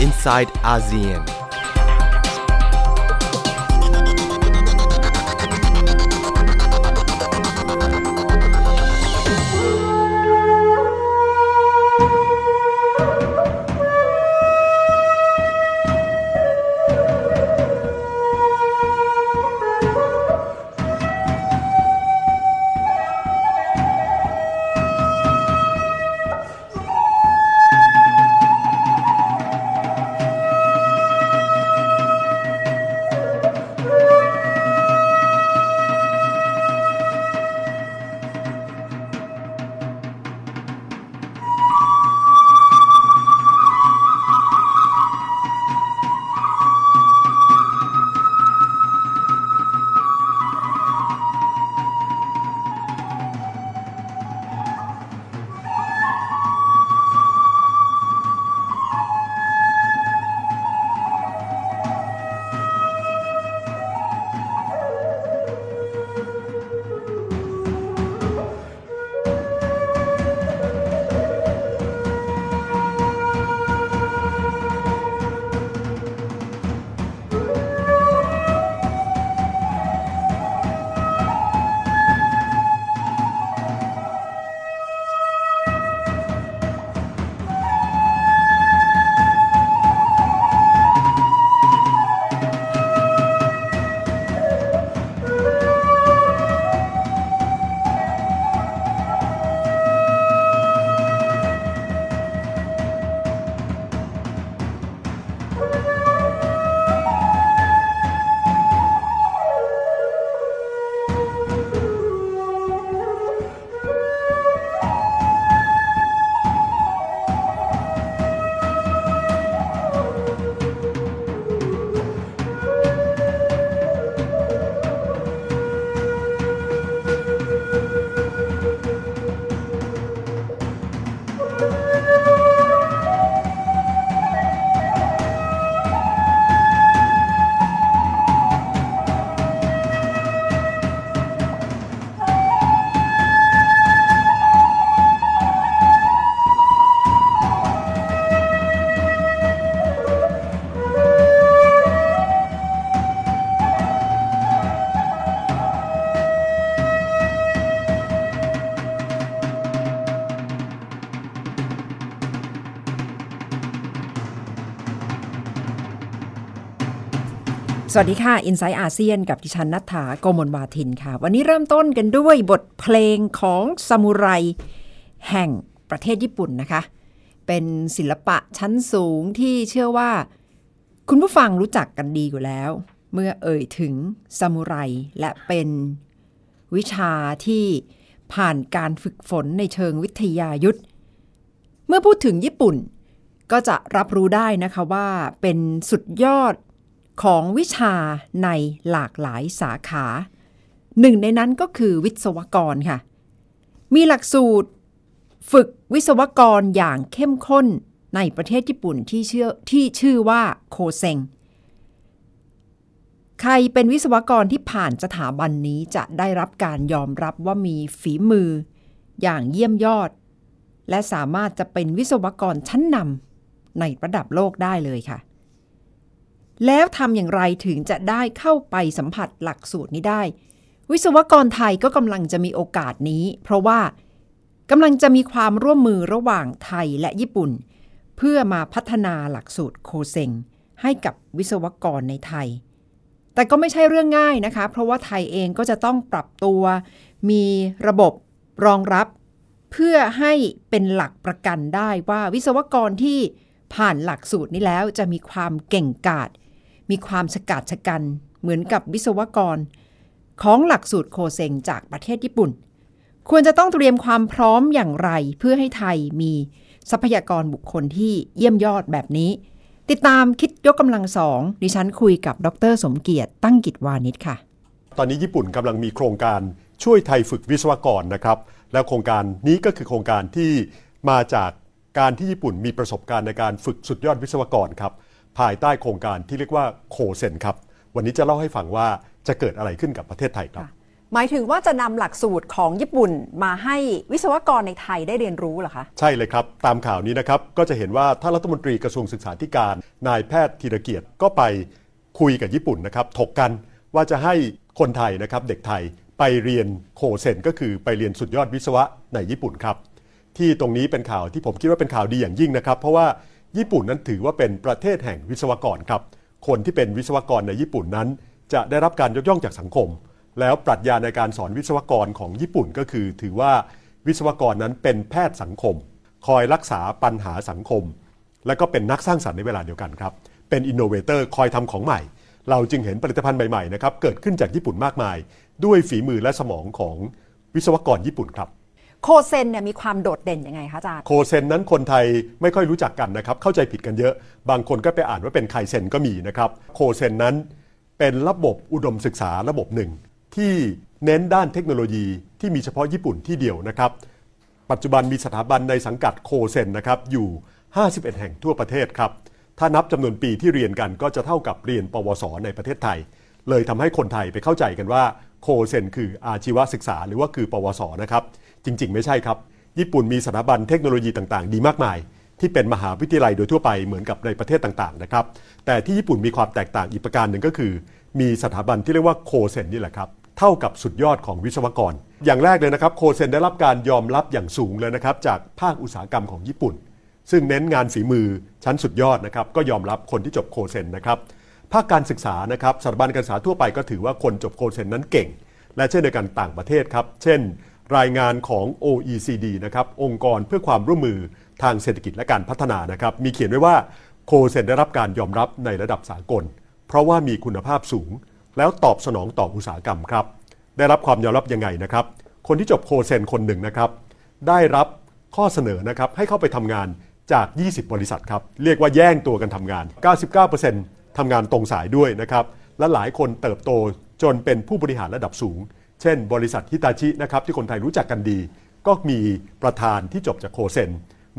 inside ASEAN.. วัสดีค่ะ i n s i ซต์อาเซียนกับดิฉันนัฐาโกมลวาทินค่ะ วันนี้เริ่มต้นกันด้วยบทเพลงของซามูไรแห่งประเทศญี่ปุ่นนะคะ เป็นศิลปะชั้นสูงที่เชื่อว่า คุณผู้ฟังรู้จักกันดีอยู่แล้ว เมื่อเอ่ยถึงซามูไรและเป็นวิชาที่ผ่านการฝึกฝนในเชิงวิทยายุทธเมื่อพูดถึงญี่ปุ่นก็จะรับรู้ได้นะคะว่าเป็นสุดยอด ของวิชาในหลากหลายสาขา หนึ่งในนั้นก็คือวิศวกรค่ะ มีหลักสูตรฝึกวิศวกรอย่างเข้มข้นในประเทศญี่ปุ่นที่ชื่อที่ชื่อว่าโคเซง ใครเป็นวิศวกรที่ผ่านสถาบันนี้จะได้รับการยอมรับว่ามีฝีมืออย่างเยี่ยมยอด และสามารถจะเป็นวิศวกรชั้นนำในระดับโลกได้เลยค่ะ แล้วทำอย่างไรถึงจะได้เข้าไปสัมผัสหลักสูตรนี้ได้ วิศวกรไทยก็กำลังจะมีโอกาสนี้ เพราะว่ากำลังจะมีความร่วมมือระหว่างไทยและญี่ปุ่น เพื่อมาพัฒนาหลักสูตรโคเซงให้กับวิศวกรในไทย แต่ก็ไม่ใช่เรื่องง่ายนะคะ เพราะว่าไทยเองก็จะต้องปรับตัว มีระบบรองรับ เพื่อให้เป็นหลักประกันได้ว่าวิศวกรที่ผ่านหลักสูตรนี้แล้วจะมีความเก่งกาจ มีความสกัดชะกัน เหมือนกับวิศวกร ของหลักสูตรโคเซงจากประเทศญี่ปุ่น ควรจะต้องเตรียมความพร้อมอย่างไรเพื่อให้ไทยมีทรัพยากรบุคคลที่เยี่ยมยอดแบบนี้ ติดตามคิดยกกำลังสองดิฉันคุยกับดรสมเกียรติตั้งกิจวานิชค่ะ ตอนนี้ญี่ปุ่นกำลังมีโครงการช่วยไทยฝึกวิศวกรนะครับ แล้วโครงการนี้ก็คือโครงการที่มาจากการที่ญี่ปุ่นมีประสบการณ์ในการฝึกสุดยอดวิศวกรครับ ภายใต้โครงการที่เรียกว่าโคเซนครับ วันนี้จะเล่าให้ฟังว่าจะเกิดอะไรขึ้นกับประเทศไทยครับ หมายถึงว่าจะนำหลักสูตรของญี่ปุ่นมาให้วิศวกรในไทยได้เรียนรู้เหรอคะ ใช่เลยครับ ตามข่าวนี้นะครับก็จะเห็นว่าท่านรัฐมนตรีกระทรวงศึกษาธิการ นายแพทย์ธีรเกียรติก็ไปคุยกับญี่ปุ่นนะครับถกกันว่าจะให้คนไทยนะครับเด็กไทยไปเรียนโคเซนก็คือไปเรียนสุดยอดวิศวะในญี่ปุ่นครับ ที่ตรงนี้เป็นข่าวที่ผมคิดว่าเป็นข่าวดีอย่างยิ่งนะครับ เพราะว่า ญี่ปุ่นนั้นถือว่าเป็นประเทศแห่งวิศวกรครับ คนที่เป็นวิศวกรในญี่ปุ่นนั้น จะได้รับการยกย่องจากสังคม แล้วปรัชญาในการสอนวิศวกรของญี่ปุ่นก็คือ ถือว่าวิศวกรนั้นเป็นแพทย์สังคม คอยรักษาปัญหาสังคม และก็เป็นนักสร้างสรรค์ในเวลาเดียวกันครับ เป็น innovator คอยทำของใหม่ เราจึงเห็นผลิตภัณฑ์ใหม่ๆนะครับเกิดขึ้นจากญี่ปุ่นมากมาย ด้วยฝีมือและสมองของวิศวกรญี่ปุ่นครับ โคเซนเนี่ยมีความโดดเด่นยังไงคะอาจารย์ โคเซนนั้นคนไทยไม่ค่อยรู้จักกันนะครับ เข้าใจผิดกันเยอะ บางคนก็ไปอ่านว่าเป็นไคเซนก็มีนะครับ โคเซนนั้นเป็นระบบอุดมศึกษาระบบหนึ่ง ที่เน้นด้านเทคโนโลยีที่มีเฉพาะญี่ปุ่นที่เดียวนะครับ ปัจจุบันมีสถาบันในสังกัดโคเซนนะครับอยู่ 51 แห่งทั่วประเทศครับ ถ้านับจำนวนปีที่เรียนกันก็จะเท่ากับเรียนปวส ในประเทศไทย เลยทำให้คนไทยไปเข้าใจกันว่าโคเซนคืออาชีวศึกษาหรือว่าคือปวสนะครับ จริง ๆ ไม่ใช่ครับ ญี่ปุ่นมีสถาบันเทคโนโลยีต่างๆ ดีมากมาย ที่เป็นมหาวิทยาลัยโดยทั่วไปเหมือนกับในประเทศต่างๆนะครับแต่ที่ญี่ปุ่นมีความแตกต่างอีกประการหนึ่งก็คือ มีสถาบันที่เรียกว่าโคเซนนี่แหละครับเท่ากับสุดยอดของวิศวกร อย่างแรกเลยนะครับโคเซนได้รับการยอมรับอย่างสูงเลยนะครับจากภาคอุตสาหกรรมของญี่ปุ่น ซึ่งเน้นงานฝีมือชั้นสุดยอดนะครับก็ยอมรับคนที่จบโคเซนนะครับภาคการศึกษานะครับสถาบันการศึกษาทั่วไปก็ถือว่าคนจบโคเซนนั้นเก่ง และเช่นเดียวกันต่างประเทศครับ เช่น รายงานของ OECD นะครับองค์กรเพื่อความร่วมมือทางเศรษฐกิจและการพัฒนานะครับมีเขียนไว้ว่าโคเซนได้รับการยอมรับในระดับสากล เพราะว่ามีคุณภาพสูง แล้วตอบสนองต่ออุตสาหกรรมครับ ได้รับความยอมรับยังไงนะครับ คนที่จบโคเซนคนหนึ่งนะครับ ได้รับข้อเสนอนะครับให้เข้าไปทำงานจาก 20 บริษัทครับ เรียกว่าแย่งตัวกันทำงาน 99%ทำงานตรงสายด้วยนะครับ และหลายคนเติบโตจนเป็นผู้บริหารระดับสูง เช่น บริษัทฮิตาชินะครับที่คนไทยรู้จักกันดี ก็มีประธานที่จบจากโคเซน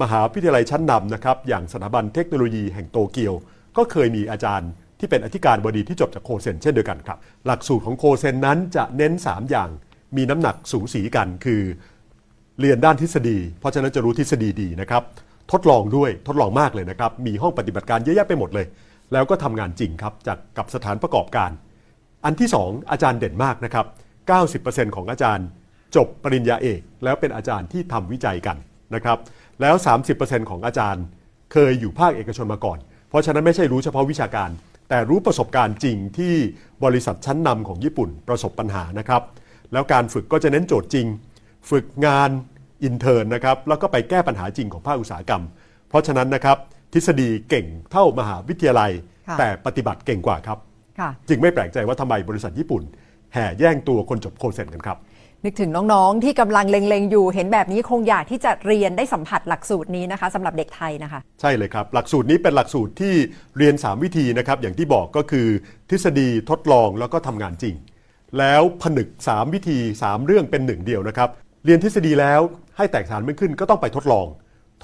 มหาวิทยาลัยชั้นนำนะครับอย่างสถาบันเทคโนโลยีแห่งโตเกียว ก็เคยมีอาจารย์ที่เป็นอธิการบดีที่จบจากโคเซนเช่นเดียวกันครับ หลักสูตรของโคเซนนั้นจะเน้น 3 อย่าง มีน้ำหนักสูสีกันคือ เรียนด้านทฤษฎี เพราะฉะนั้นจะรู้ทฤษฎีดีนะครับ ทดลองด้วยทดลองมากเลยนะครับ มีห้องปฏิบัติการเยอะแยะไปหมดเลย แล้วก็ทำงานจริงครับจากกับสถานประกอบการ อันที่ 2 อาจารย์เด่นมากนะครับ 90%ของอาจารย์ จบปริญญาเอก แล้วเป็นอาจารย์ที่ทำวิจัยกันนะครับ แล้ว 30%ของอาจารย์เคยอยู่ภาคเอกชนมาก่อน เพราะฉะนั้นไม่ใช่รู้เฉพาะวิชาการ แต่รู้ประสบการณ์จริงที่บริษัทชั้นนำของญี่ปุ่นประสบปัญหานะครับ แล้วการฝึกก็จะเน้นโจทย์จริง ฝึกงานอินเทอร์นะครับ แล้วก็ไปแก้ปัญหาจริงของภาคอุตสาหกรรม เพราะฉะนั้นนะครับทฤษฎีเก่งเท่ามหาวิทยาลัยค่ะแต่ปฏิบัติเก่งกว่าครับค่ะจึงไม่แปลกใจว่าทำไมบริษัทญี่ปุ่น แห่แย่งตัวคนจบโคเซนกันครับ นึกถึงน้องๆ ที่กำลังเล็งๆ อยู่เห็นแบบนี้คงอยากที่จะเรียนได้สัมผัสหลักสูตรนี้นะคะสำหรับเด็กไทยนะคะ ใช่เลยครับ หลักสูตรนี้เป็นหลักสูตรที่เรียน 3 วิธีนะครับ อย่างที่บอกก็คือ ทฤษฎีทดลองแล้วก็ทำงานจริง แล้วผนึก 3 วิธี 3 เรื่องเป็นหนึ่งเดียวนะครับ เรียนทฤษฎีแล้วให้แตกฐานไม่ขึ้นก็ต้องไปทดลอง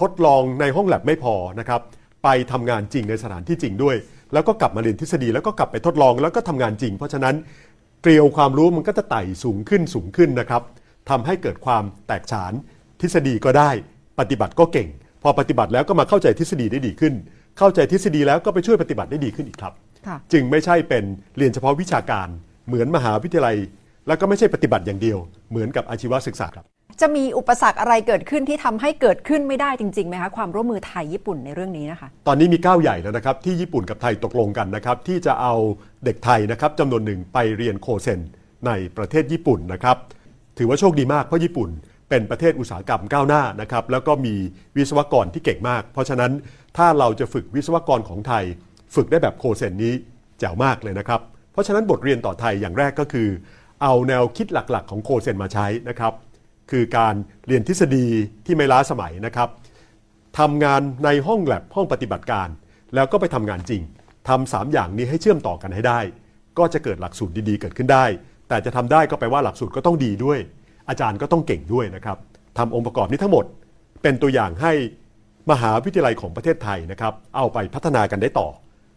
ทดลองในห้องแลบไม่พอนะครับไปทำงานจริงในสถานที่จริงด้วย แล้วก็กลับมาเรียนทฤษฎีแล้วก็กลับไปทดลองแล้วก็ทำงานจริง เพราะฉะนั้น เกลียวความรู้มันก็จะไต่สูงขึ้นสูงขึ้นนะครับทำให้เกิดความแตกฉานทฤษฎีก็ได้ ปฏิบัติก็เก่ง พอปฏิบัติแล้วก็มาเข้าใจทฤษฎีได้ดีขึ้น เข้าใจทฤษฎีแล้วก็ไปช่วยปฏิบัติได้ดีขึ้นอีกครับค่ะจึงไม่ใช่เป็นเรียนเฉพาะวิชาการ เหมือนมหาวิทยาลัย แล้วก็ไม่ใช่ปฏิบัติอย่างเดียว เหมือนกับอาชีวศึกษาครับ จะมีอุปสรรคอะไรเกิดขึ้นที่ทำให้เกิดขึ้นไม่ได้จริงๆไหมคะความร่วมมือไทยญี่ปุ่นในเรื่องนี้นะคะ ตอนนี้มีก้าวใหญ่แล้วนะครับที่ญี่ปุ่นกับไทยตกลงกันนะครับที่จะเอาเด็กไทยนะครับจำนวนหนึ่งไปเรียนโคเซนในประเทศญี่ปุ่นนะครับถือว่าโชคดีมากเพราะญี่ปุ่นเป็นประเทศอุตสาหกรรมก้าวหน้านะครับแล้วก็มีวิศวกรที่เก่งมาก เพราะฉะนั้นถ้าเราจะฝึกวิศวกรของไทย ฝึกได้แบบโคเซนนี้แจ๋วมากเลยนะครับเพราะฉะนั้นบทเรียนต่อไทยอย่างแรกก็คือ เอาแนวคิดหลักๆ ของโคเซนมาใช้นะครับ คือการเรียนทฤษฎีที่ไม่ล้าสมัยนะครับทำงานในห้องแลบห้องปฏิบัติการ แล้วก็ไปทำงานจริงทำสามอย่างนี้ให้เชื่อมต่อกันให้ได้ ก็จะเกิดหลักสูตรดีๆ เกิดขึ้นได้ แต่จะทำได้ก็แปลว่าหลักสูตรก็ต้องดีด้วย อาจารย์ก็ต้องเก่งด้วยนะครับทำองค์ประกอบนี้ทั้งหมด เป็นตัวอย่างให้มหาวิทยาลัยของประเทศไทยนะครับ เอาไปพัฒนากันได้ต่อ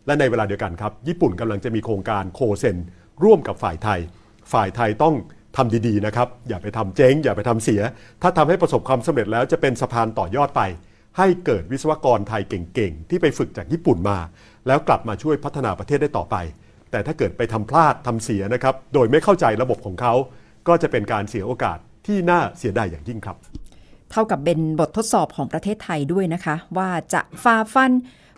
และในเวลาเดียวกันครับ ญี่ปุ่นกำลังจะมีโครงการโคเซนร่วมกับฝ่ายไทย ฝ่ายไทยต้อง ทำดีๆนะครับอย่าไปทำเจ๊ง อย่าไปทำเสีย ถ้าทำให้ประสบความสำเร็จแล้วจะเป็นสะพานต่อยอดไป ให้เกิดวิศวกรไทยเก่งๆ ที่ไปฝึกจากญี่ปุ่นมา แล้วกลับมาช่วยพัฒนาประเทศได้ต่อไป แต่ถ้าเกิดไปทำพลาดทำเสียนะครับโดยไม่เข้าใจระบบของเขา ก็จะเป็นการเสียโอกาสที่น่าเสียดายอย่างยิ่งครับ เท่ากับเป็นบททดสอบของประเทศไทยด้วยนะคะ ว่าจะฝ่าฟัน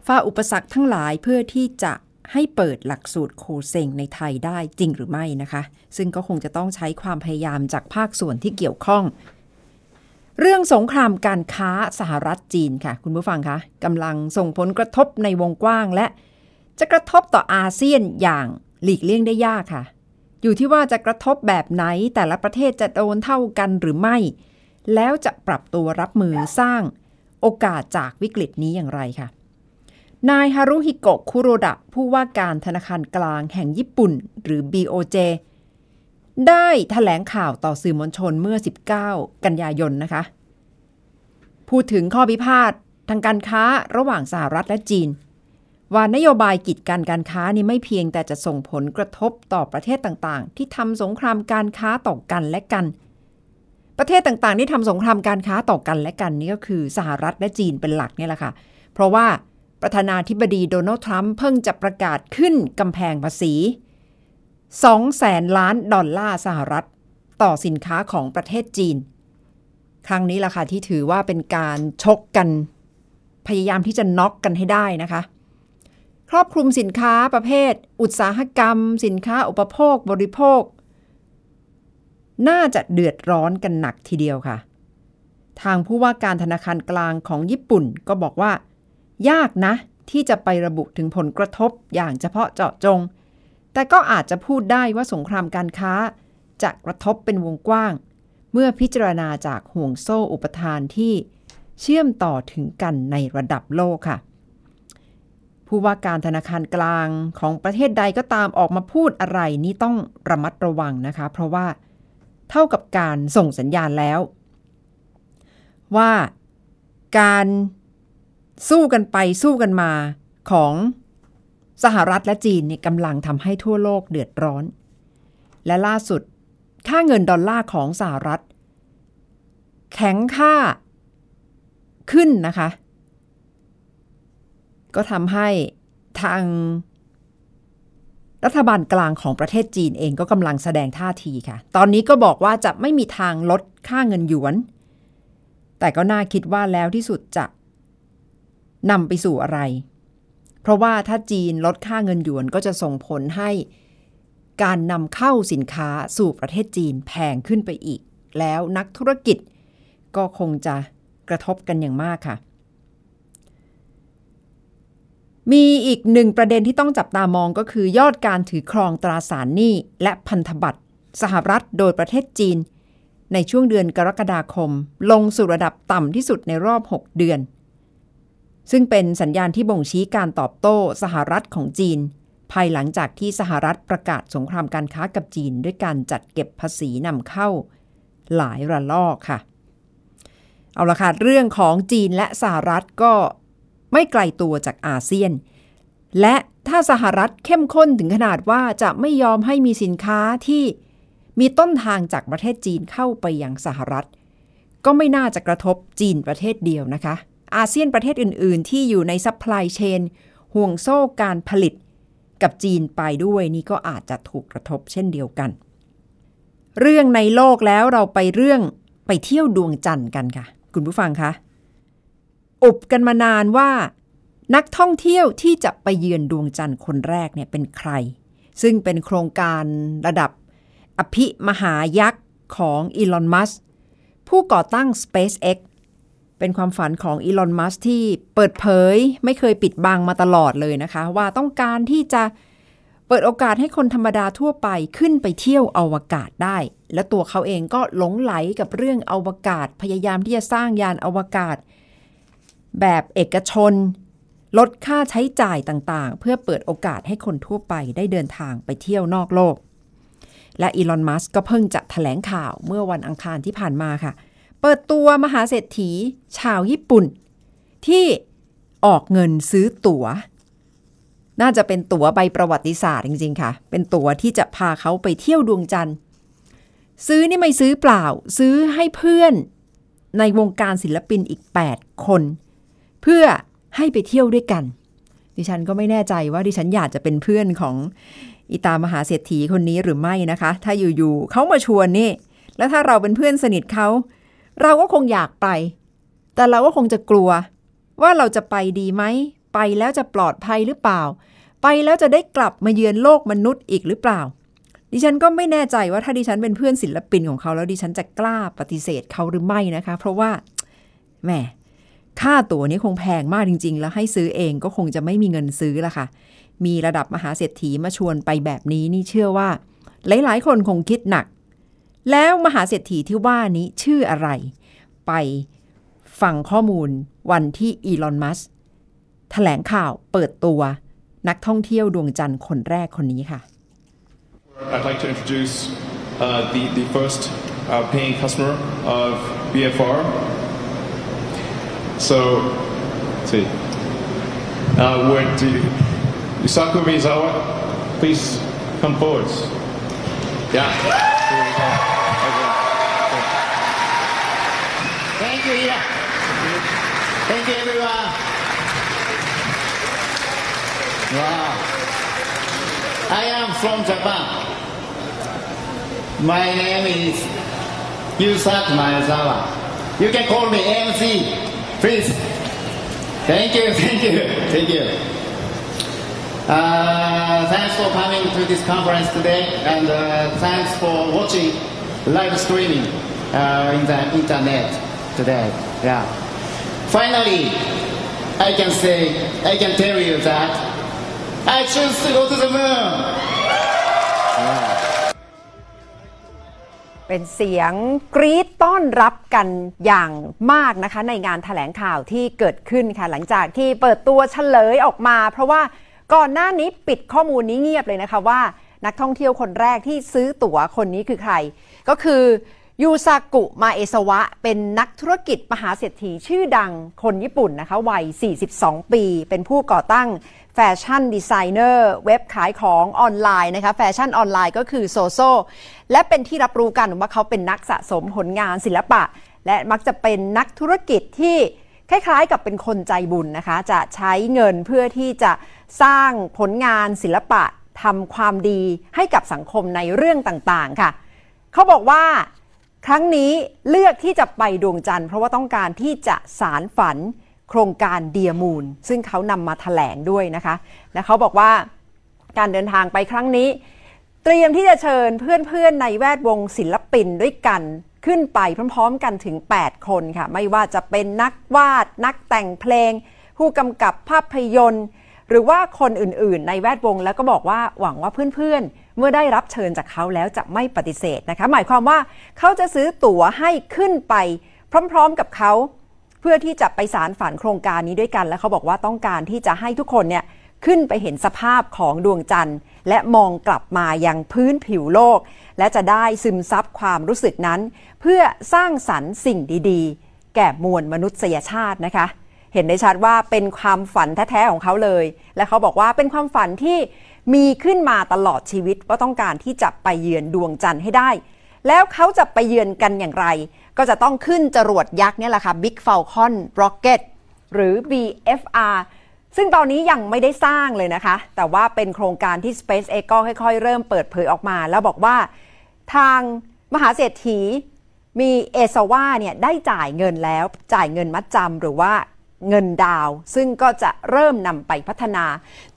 ฝ่าอุปสรรคทั้งหลายเพื่อที่จะ ให้เปิดหลักสูตรโคเซงในไทยได้จริงหรือไม่นะคะ ซึ่งก็คงจะต้องใช้ความพยายามจากภาคส่วนที่เกี่ยวข้อง เรื่องสงครามการค้าสหรัฐจีนค่ะ คุณผู้ฟังคะกำลังส่งผลกระทบในวงกว้างและ จะกระทบต่ออาเซียนอย่างหลีกเลี่ยงได้ยากค่ะ อยู่ที่ว่าจะกระทบแบบไหนแต่ละประเทศจะโดนเท่ากันหรือไม่ แล้วจะปรับตัวรับมือสร้างโอกาสจากวิกฤตนี้อย่างไรค่ะ นายฮารุฮิโกะคุโรดะ ผู้ว่าการธนาคารกลางแห่งญี่ปุ่น หรือ BOJ ได้ถแถลงข่าวต่อสื่อมวลชนเมื่อ 19 กันยายนนะคะ พูดถึงข้อพิพาททางการค้าระหว่างสหรัฐและจีน ว่านโยบายกีดกันการค้านี่ไม่เพียงแต่จะส่งผลกระทบต่อประเทศต่างๆ ที่ทำสงครามการค้าต่อกันและกัน ประเทศต่างๆ ที่ทำสงครามการค้าต่อกันและกันนี่ก็คือสหรัฐและจีนเป็นหลักนี่แหละค่ะ เพราะว่า ประธานาธิบดีโดนัลด์ทรัมป์เพิ่งจะประกาศขึ้นกำแพงภาษี 2 แสนล้านดอลลาร์สหรัฐ ต่อสินค้าของประเทศจีน ครั้งนี้ล่ะค่ะที่ถือว่าเป็นการชกกัน พยายามที่จะน็อกกันให้ได้นะคะ ครอบคลุมสินค้าประเภท อุตสาหกรรม สินค้าอุปโภคบริโภค น่าจะเดือดร้อนกันหนักทีเดียวค่ะ ทางผู้ว่าการธนาคารกลางของญี่ปุ่นก็บอกว่า ยากนะ ที่จะไประบุถึงผลกระทบอย่างเฉพาะเจาะจง แต่ก็อาจจะพูดได้ว่าสงครามการค้า จะกระทบเป็นวงกว้าง เมื่อพิจารณาจากห่วงโซ่อุปทานที่เชื่อมต่อถึงกันในระดับโลกค่ะ ผู้ว่าการธนาคารกลางของประเทศใดก็ตามออกมาพูดอะไรนี่ต้องระมัดระวังนะคะ เพราะว่าเท่ากับการส่งสัญญาณแล้ว ว่าการ สู้กันไปสู้กันมาของสหรัฐและจีนเนี่ยกำลังทำให้ทั่วโลกเดือดร้อน และล่าสุด ค่าเงินดอลลาร์ของสหรัฐ แข็งค่าขึ้นนะคะ ก็ทำให้ทาง รัฐบาลกลางของประเทศจีนเองก็กำลังแสดงท่าทีค่ะ ตอนนี้ก็บอกว่าจะไม่มีทางลดค่าเงินหยวน แต่ก็น่าคิดว่าแล้วที่สุดจะ นำไปสู่อะไร เพราะว่าถ้าจีนลดค่าเงินหยวนก็จะส่งผลให้การนำเข้าสินค้าสู่ประเทศจีนแพงขึ้นไปอีก แล้วนักธุรกิจก็คงจะกระทบกันอย่างมากค่ะ มีอีกหนึ่งประเด็นที่ต้องจับตามองก็คือยอดการถือครองตราสารหนี้และพันธบัตรสหรัฐโดยประเทศจีน ในช่วงเดือนกรกฎาคม ลงสู่ระดับต่ำที่สุดในรอบ 6 เดือน ซึ่งเป็นสัญญาณที่บ่งชี้การตอบโต้สหรัฐของจีน ภายหลังจากที่สหรัฐประกาศสงครามการค้ากับจีน ด้วยการจัดเก็บภาษีนำเข้า หลายระลอกค่ะ เอาละค่ะ เรื่องของจีนและสหรัฐก็ไม่ไกลตัวจากอาเซียน และถ้าสหรัฐเข้มข้นถึงขนาดว่าจะไม่ยอมให้มีสินค้าที่มีต้นทางจากประเทศจีนเข้าไปยังสหรัฐ ก็ไม่น่าจะกระทบจีนประเทศเดียวนะคะ อาเซียนประเทศอื่น ๆ ที่อยู่ใน supply chain ห่วงโซ่การผลิตกับจีนไปด้วยนี่ก็อาจจะถูกกระทบเช่นเดียวกัน เรื่องในโลกแล้วเราไปเรื่องไปเที่ยวดวงจันทร์กันค่ะ คุณผู้ฟังคะอุบกันมานานว่า นักท่องเที่ยวที่จะไปเยือนดวงจันทร์คนแรกเนี่ยเป็นใคร ซึ่งเป็นโครงการระดับ อภิมหายักษ์ของอีลอนมัสผู้ก่อตั้ง SpaceX เป็นความฝันของอีลอน มัสที่เปิดเผยไม่เคยปิดบังมาตลอดเลยนะคะ ว่าต้องการที่จะเปิดโอกาสให้คนธรรมดาทั่วไปขึ้นไปเที่ยวอวกาศได้ และตัวเขาเองก็หลงไหลกับเรื่องอวกาศ พยายามที่จะสร้างยานอวกาศ แบบเอกชน ลดค่าใช้จ่ายต่างๆ เพื่อเปิดโอกาสให้คนทั่วไปได้เดินทางไปเที่ยวนอกโลก และอีลอน มัสก็เพิ่งจะถแถลงข่าวเมื่อวันอังคารที่ผ่านมาค่ะเเปิดตัวมหาเศรษฐีชาวญี่ปุ่น ที่ออกเงินซื้อตัว๋ว น่าจะเป็นตั๋วใบประวัติศาสตร์จริง ๆ ค่ะ เป็นตั๋วที่จะพาเขาไปเที่ยวดวงจันทร์ ซื้อนี่ไม่ซื้อเปล่า ซื้อให้เพื่อนในวงการศิลปินอีก 8 คน เพื่อให้ไปเที่ยวด้วยกัน ดิฉันก็ไม่แน่ใจว่าดิฉันอยากจะเป็นเพื่อนของอีตามหาเศรษฐีคนนี้หรือไม่นะคะ ถ้าอยู่ๆเขามาชวนนี่ แล้วถ้าเราเป็นเพื่อนสนิทเขา เราก็คงอยากไป แต่เราก็คงจะกลัว ว่าเราจะไปดีไหม ไปแล้วจะปลอดภัยหรือเปล่า ไปแล้วจะได้กลับมาเยือนโลกมนุษย์อีกหรือเปล่า ดิฉันก็ไม่แน่ใจว่าถ้าดิฉันเป็นเพื่อนศิลปินของเขาแล้วดิฉันจะกล้าปฏิเสธเขาหรือไม่นะคะ เพราะว่าแหมค่าตั๋วนี้คงแพงมากจริง ๆ แล้วให้ซื้อเองก็คงจะไม่มีเงินซื้อละค่ะ มีระดับมหาเศรษฐีมาชวนไปแบบนี้นี่เชื่อว่า หลายๆ คนคงคิดหนัก แล้วมหาเศรษฐีที่ว่านี้ชื่ออะไร ไปฟังข้อมูลวันที่อีลอนมัสแถลงข่าวเปิดตัวนักท่องเที่ยวดวงจันทร์คนแรกคนนี้ค่ะ I'd like to introduce uh, the, the first uh, paying customer of BFR. So, see, Uh, would uh, Yusaku Mizawa. please come forward? Yeah. You. Thank you, everyone. Wow. I am from Japan. My name is Yusaku Maezawa. You can call me MC, please. Thank you, thank you, thank you. Uh, thanks for coming to this conference today, and uh, thanks for watching live streaming uh, in the internet today. Yeah. Finally, I can say, I can tell you that I choose to go to the moon. เป็นเสียงกรี๊ดต้อนรับกันอย่างมากนะคะในงานแถลงข่าวที่เกิดขึ้นค่ะ หลังจากที่เปิดตัวเฉลยออกมา เพราะว่าก่อนหน้านี้ปิดข้อมูลนี้เงียบเลยนะคะว่า นักท่องเที่ยวคนแรกที่ซื้อตั๋วคนนี้คือใคร ก็คือ ยูซากุมาเอซาวะ เป็นนักธุรกิจมหาเศรษฐีชื่อดังคนญี่ปุ่นนะคะ วัย 42 ปี เป็นผู้ก่อตั้งแฟชั่นดีไซเนอร์เว็บขายของออนไลน์นะคะ แฟชั่นออนไลน์ก็คือโซโซ และเป็นที่รับรู้กันว่าเขาเป็นนักสะสมผลงานศิลปะ และมักจะเป็นนักธุรกิจที่คล้ายๆ กับเป็นคนใจบุญนะคะ จะใช้เงินเพื่อที่จะสร้างผลงานศิลปะทำความดีให้กับสังคมในเรื่องต่างๆค่ะ เขาบอกว่า ครั้งนี้เลือกที่จะไปดวงจันทร์เพราะว่าต้องการที่จะสารฝันโครงการเดียมูนซึ่งเขานำมาถแถลงด้วยนะคะ และเขาบอกว่าการเดินทางไปครั้งนี้ เตรียมที่จะเชิญเพื่อนๆในแวดวงศิลปินด้วยกันขึ้นไปพร้อมๆกันถึง 8 คนค่ะ ไม่ว่าจะเป็นนักวาด นักแต่งเพลง ผู้กำกับภาพยนตร์ หรือว่าคนอื่นๆ ในแวดวงแล้วก็บอกว่าหวังว่าเพื่อนๆ เมื่อได้รับเชิญจากเขาแล้วจะไม่ปฏิเสธนะคะ หมายความว่าเขาจะซื้อตั๋วให้ขึ้นไปพร้อม ๆกับเขา เพื่อที่จะไปสารฝันโครงการนี้ด้วยกัน และเขาบอกว่าต้องการที่จะให้ทุกคนเนี่ยขึ้นไปเห็นสภาพของดวงจันทร์ และมองกลับมายังพื้นผิวโลก และจะได้ซึมซับความรู้สึกนั้น เพื่อสร้างสรรค์สิ่งดี ๆ แก่มวลมนุษยชาตินะคะ เห็นได้ชัดว่าเป็นความฝันแท้ ๆ ของเขาเลย และเขาบอกว่าเป็นความฝันที่ มีขึ้นมาตลอดชีวิตว่าต้องการที่จะไปเยือนดวงจันทร์ให้ได้ แล้วเขาจะไปเยือนกันอย่างไร ก็จะต้องขึ้นจรวดยักษ์เนี่ยแหละค่ะ Big Falcon Rocket หรือ BFR ซึ่งตอนนี้ยังไม่ได้สร้างเลยนะคะ แต่ว่าเป็นโครงการที่ SpaceX ก็ค่อยๆ เริ่มเปิดเผยออกมา แล้วบอกว่าทางมหาเศรษฐีมีเอสวาเนี่ยได้จ่ายเงินแล้วจ่ายเงินมัดจำหรือว่าเงินดาว ซึ่งก็จะเริ่มนำไปพัฒนา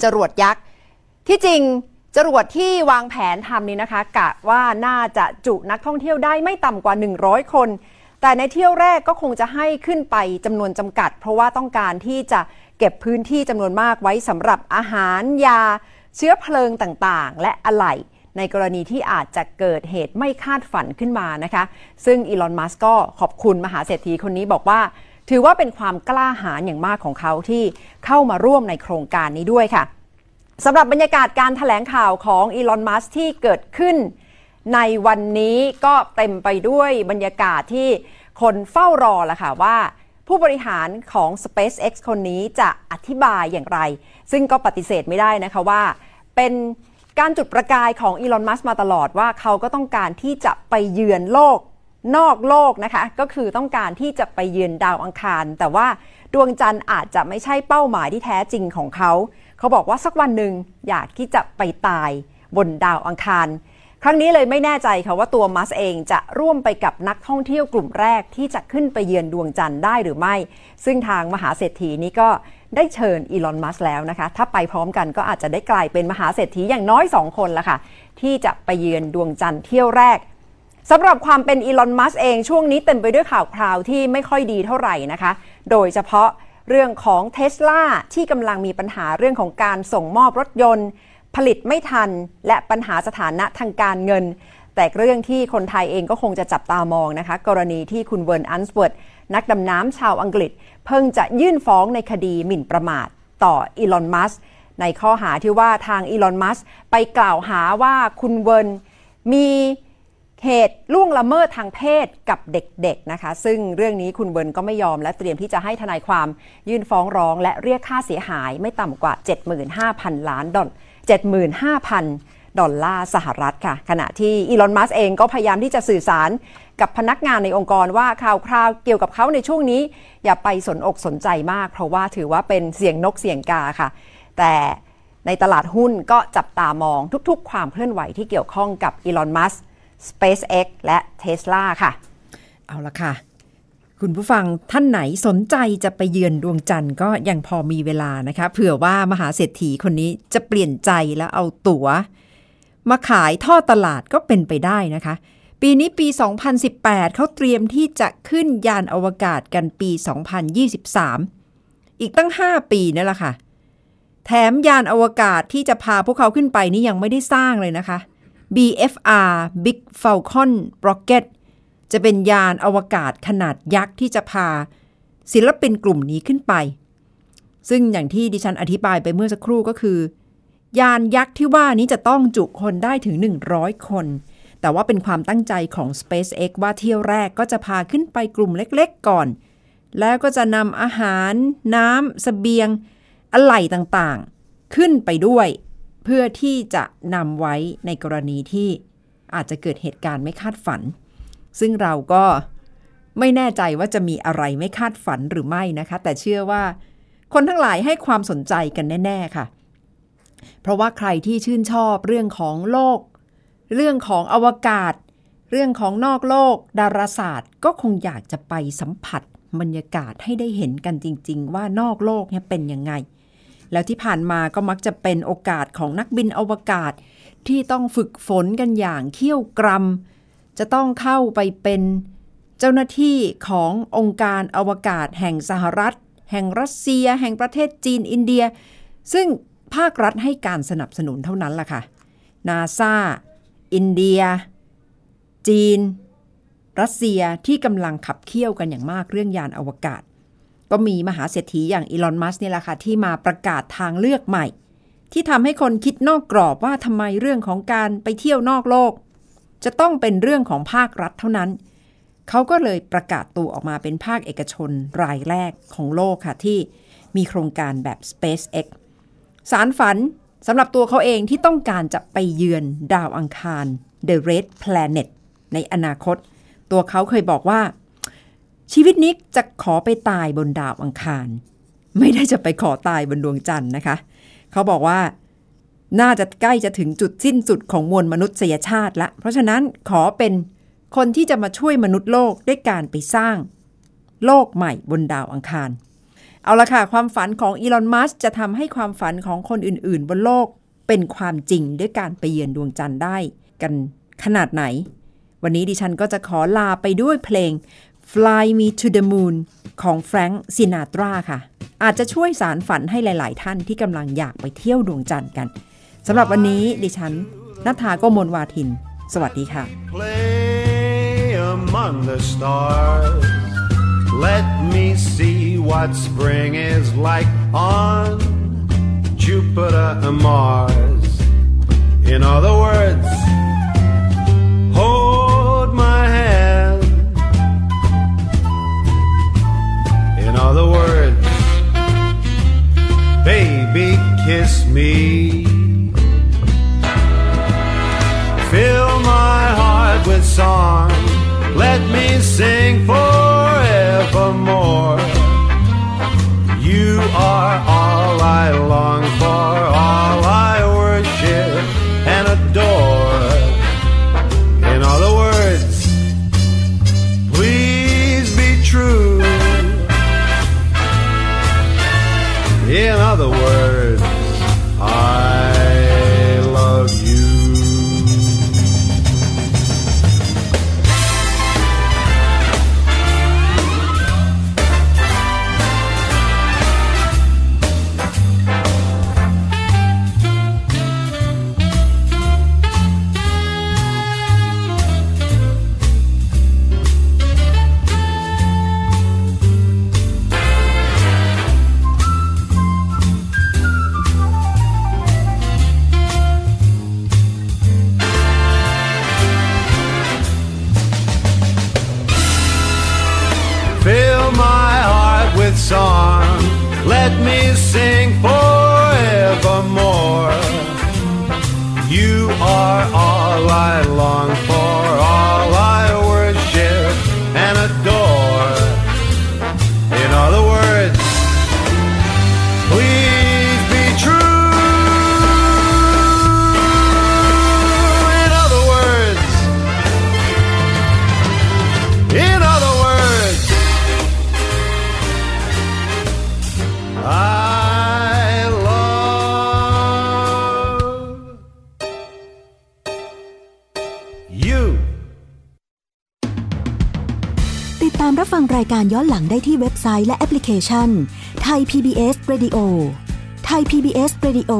จรวดยักษ์ ที่จริงจรวดที่วางแผนทำนี้นะคะ กะว่าน่าจะจุนักท่องเที่ยวได้ไม่ต่ำกว่า 100 คน แต่ในเที่ยวแรกก็คงจะให้ขึ้นไปจำนวนจำกัด เพราะว่าต้องการที่จะเก็บพื้นที่จำนวนมากไว้สำหรับอาหารยา เชื้อเพลิงต่างๆ และอะไหล่ในกรณีที่อาจจะเกิดเหตุไม่คาดฝันขึ้นมานะคะ ซึ่งอีลอน มัสก็ขอบคุณมหาเศรษฐีคนนี้บอกว่า ถือว่าเป็นความกล้าหาญอย่างมากของเขาที่เข้ามาร่วมในโครงการนี้ด้วยค่ะ สำหรับบรรยากาศการถแถลงข่าวของอีลอน มัสที่เกิดขึ้น ในวันนี้ก็เต็มไปด้วยบรรยากาศที่คนเฝ้ารอละค่ะว่า ผู้บริหารของ SpaceX คนนี้จะอธิบายอย่างไร ซึ่งก็ปฏิเสธไม่ได้นะคะว่า เป็นการจุดประกายของอีลอน มัสมาตลอดว่าเขาก็ต้องการที่จะไปเยือนโลกนอกโลกนะคะ ก็คือต้องการที่จะไปเยือนดาวอังคาร แต่ว่าดวงจันทร์อาจจะไม่ใช่เป้าหมายที่แท้จริงของเขา เขาบอกว่าสักวันหนึ่งอยากที่จะไปตายบนดาวอังคาร ครั้งนี้เลยไม่แน่ใจค่ะว่าตัวมัสเองจะร่วมไปกับนักท่องเที่ยวกลุ่มแรกที่จะขึ้นไปเยือนดวงจันทร์ได้หรือไม่ ซึ่งทางมหาเศรษฐีนี้ก็ได้เชิญอีลอนมัสแล้วนะคะ ถ้าไปพร้อมกันก็อาจจะได้กลายเป็นมหาเศรษฐีอย่างน้อย 2 คนละค่ะ ที่จะไปเยือนดวงจันทร์เที่ยวแรกสำหรับความเป็นอีลอนมัสเองช่วงนี้เต็มไปด้วยข่าวคราวที่ไม่ค่อยดีเท่าไหร่นะคะ โดยเฉพาะ เรื่องของเทสลาที่กำลังมีปัญหาเรื่องของการส่งมอบรถยนต์ ผลิตไม่ทัน และปัญหาสถานะทางการเงิน แต่เรื่องที่คนไทยเองก็คงจะจับตามองนะคะ กรณีที่คุณเวิร์นอันสเวิร์ธนักดำน้ำชาวอังกฤษ เพิ่งจะยื่นฟ้องในคดีหมิ่นประมาท ต่ออีลอนมัสก์ในข้อหาที่ว่าทางอีลอนมัสก์ไปกล่าวหาว่าคุณเวิร์นมี เหตุล่วงละเมิดทางเพศกับเด็กๆนะคะ ซึ่งเรื่องนี้คุณเวิร์นก็ไม่ยอมและเตรียมที่จะให้ทนายความยื่นฟ้องร้อง และเรียกค่าเสียหายไม่ต่ำกว่า 75,000 ล้านดอล75,000 ดอลลาร์สหรัฐค่ะ ขณะที่อีลอนมัสเองก็พยายามที่จะสื่อสารกับพนักงานในองค์กรว่าข่าวคราวเกี่ยวกับเขาในช่วงนี้ อย่าไปสนอกสนใจมาก เพราะว่าถือว่าเป็นเสียงนกเสียงกาค่ะ แต่ในตลาดหุ้นก็จับตามองทุกๆ ความเคลื่อนไหวที่เกี่ยวข้องกับอีลอนมัส SpaceX และ Tesla ค่ะ เอาละค่ะ คุณผู้ฟังท่านไหนสนใจจะไปเยือนดวงจันทร์ก็ยังพอมีเวลานะคะ เผื่อว่ามหาเศรษฐีคนนี้จะเปลี่ยนใจแล้วเอาตั๋ว มาขายท่อตลาดก็เป็นไปได้นะคะ ปีนี้ปี 2018 เขาเตรียมที่จะขึ้นยานอวกาศกันปี 2023 อีกตั้ง 5 ปีนั่นแหละค่ะ แถมยานอวกาศที่จะพาพวกเขาขึ้นไปนี่ยังไม่ได้สร้างเลยนะคะ BFR Big Falcon Rocket จะเป็นยานอวกาศขนาดยักษ์ที่จะพา ศิลปินกลุ่มนี้ขึ้นไป ซึ่งอย่างที่ดิฉันอธิบายไปเมื่อสักครู่ก็คือ ยานยักษ์ที่ว่านี้จะต้องจุคนได้ถึง 100 คน แต่ว่าเป็นความตั้งใจของ SpaceX ว่าเที่ยวแรกก็จะพาขึ้นไปกลุ่มเล็กๆก่อน แล้วก็จะนำอาหาร น้ำสเสบียงอะไหล่ต่างๆ ขึ้นไปด้วย เพื่อที่จะนำไว้ในกรณีที่อาจจะเกิดเหตุการณ์ไม่คาดฝัน ซึ่งเราก็ไม่แน่ใจว่าจะมีอะไรไม่คาดฝันหรือไม่นะคะ แต่เชื่อว่าคนทั้งหลายให้ความสนใจกันแน่ ๆ ค่ะ เพราะว่าใครที่ชื่นชอบเรื่องของโลก เรื่องของอวกาศ เรื่องของนอกโลก ดาราศาสตร์ ก็คงอยากจะไปสัมผัสบรรยากาศให้ได้เห็นกันจริง ๆ ว่านอกโลกเนี่ยเป็นยังไง แล้วที่ผ่านมาก็มักจะเป็นโอกาสของนักบินอวกาศ ที่ต้องฝึกฝนกันอย่างเขี้ยวกรำจะต้องเข้าไปเป็นเจ้าหน้าที่ขององค์การอวกาศแห่งสหรัฐ แห่งรัสเซีย แห่งประเทศจีนอินเดีย ซึ่งภาครัฐให้การสนับสนุนเท่านั้นล่ะค่ะนาซาอินเดีย จีน รัสเซียที่กำลังขับเคี่ยวกันอย่างมากเรื่องยานอวกาศ ก็มีมหาเศรษฐีอย่างอีลอนมัสนี่แหละค่ะที่มาประกาศทางเลือกใหม่ ที่ทำให้คนคิดนอกกรอบว่าทำไมเรื่องของการไปเที่ยวนอกโลก จะต้องเป็นเรื่องของภาครัฐเท่านั้น เขาก็เลยประกาศตัวออกมาเป็นภาคเอกชนรายแรกของโลกค่ะที่มีโครงการแบบ SpaceX สารฝันสำหรับตัวเขาเองที่ต้องการจะไปเยือนดาวอังคาร The Red Planet ในอนาคต ตัวเขาเคยบอกว่า ชีวิตนี้จะขอไปตายบนดาวอังคาร ไม่ได้จะไปขอตายบนดวงจันทร์นะคะ เขาบอกว่าน่าจะใกล้จะถึงจุดสิ้นสุดของมวลมนุษยชาติละ เพราะฉะนั้นขอเป็นคนที่จะมาช่วยมนุษย์โลกด้วยการไปสร้าง โลกใหม่บนดาวอังคาร เอาละค่ะ ความฝันของอีลอนมัสจะทำให้ความฝันของคนอื่น ๆ บนโลกเป็นความจริงด้วยการไปเยือนดวงจันทร์ได้ กันขนาดไหน วันนี้ดิฉันก็จะขอลาไปด้วยเพลง Fly Me to the Moon ของแฟรงค์ซินาตราค่ะ อาจจะช่วยสารฝันให้หลาย ๆ ท่านที่กำลังอยากไปเที่ยวดวงจันทร์กันสำหรับวันนี้ดิฉันนัทาโกมนวาทิน สวัสดีค่ะ Play among the stars Let me see what spring is like on Jupiter and Mars In other words Other words, Baby, kiss me. Fill my heart with song. Let me sing forevermore. You are all I long for. In other ไลน์และแอปพลิเคชันไทย PBS Radio ไทย PBS Radio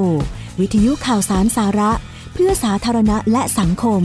วิทยุข่าวสารสาระ เพื่อสาธารณะและสังคม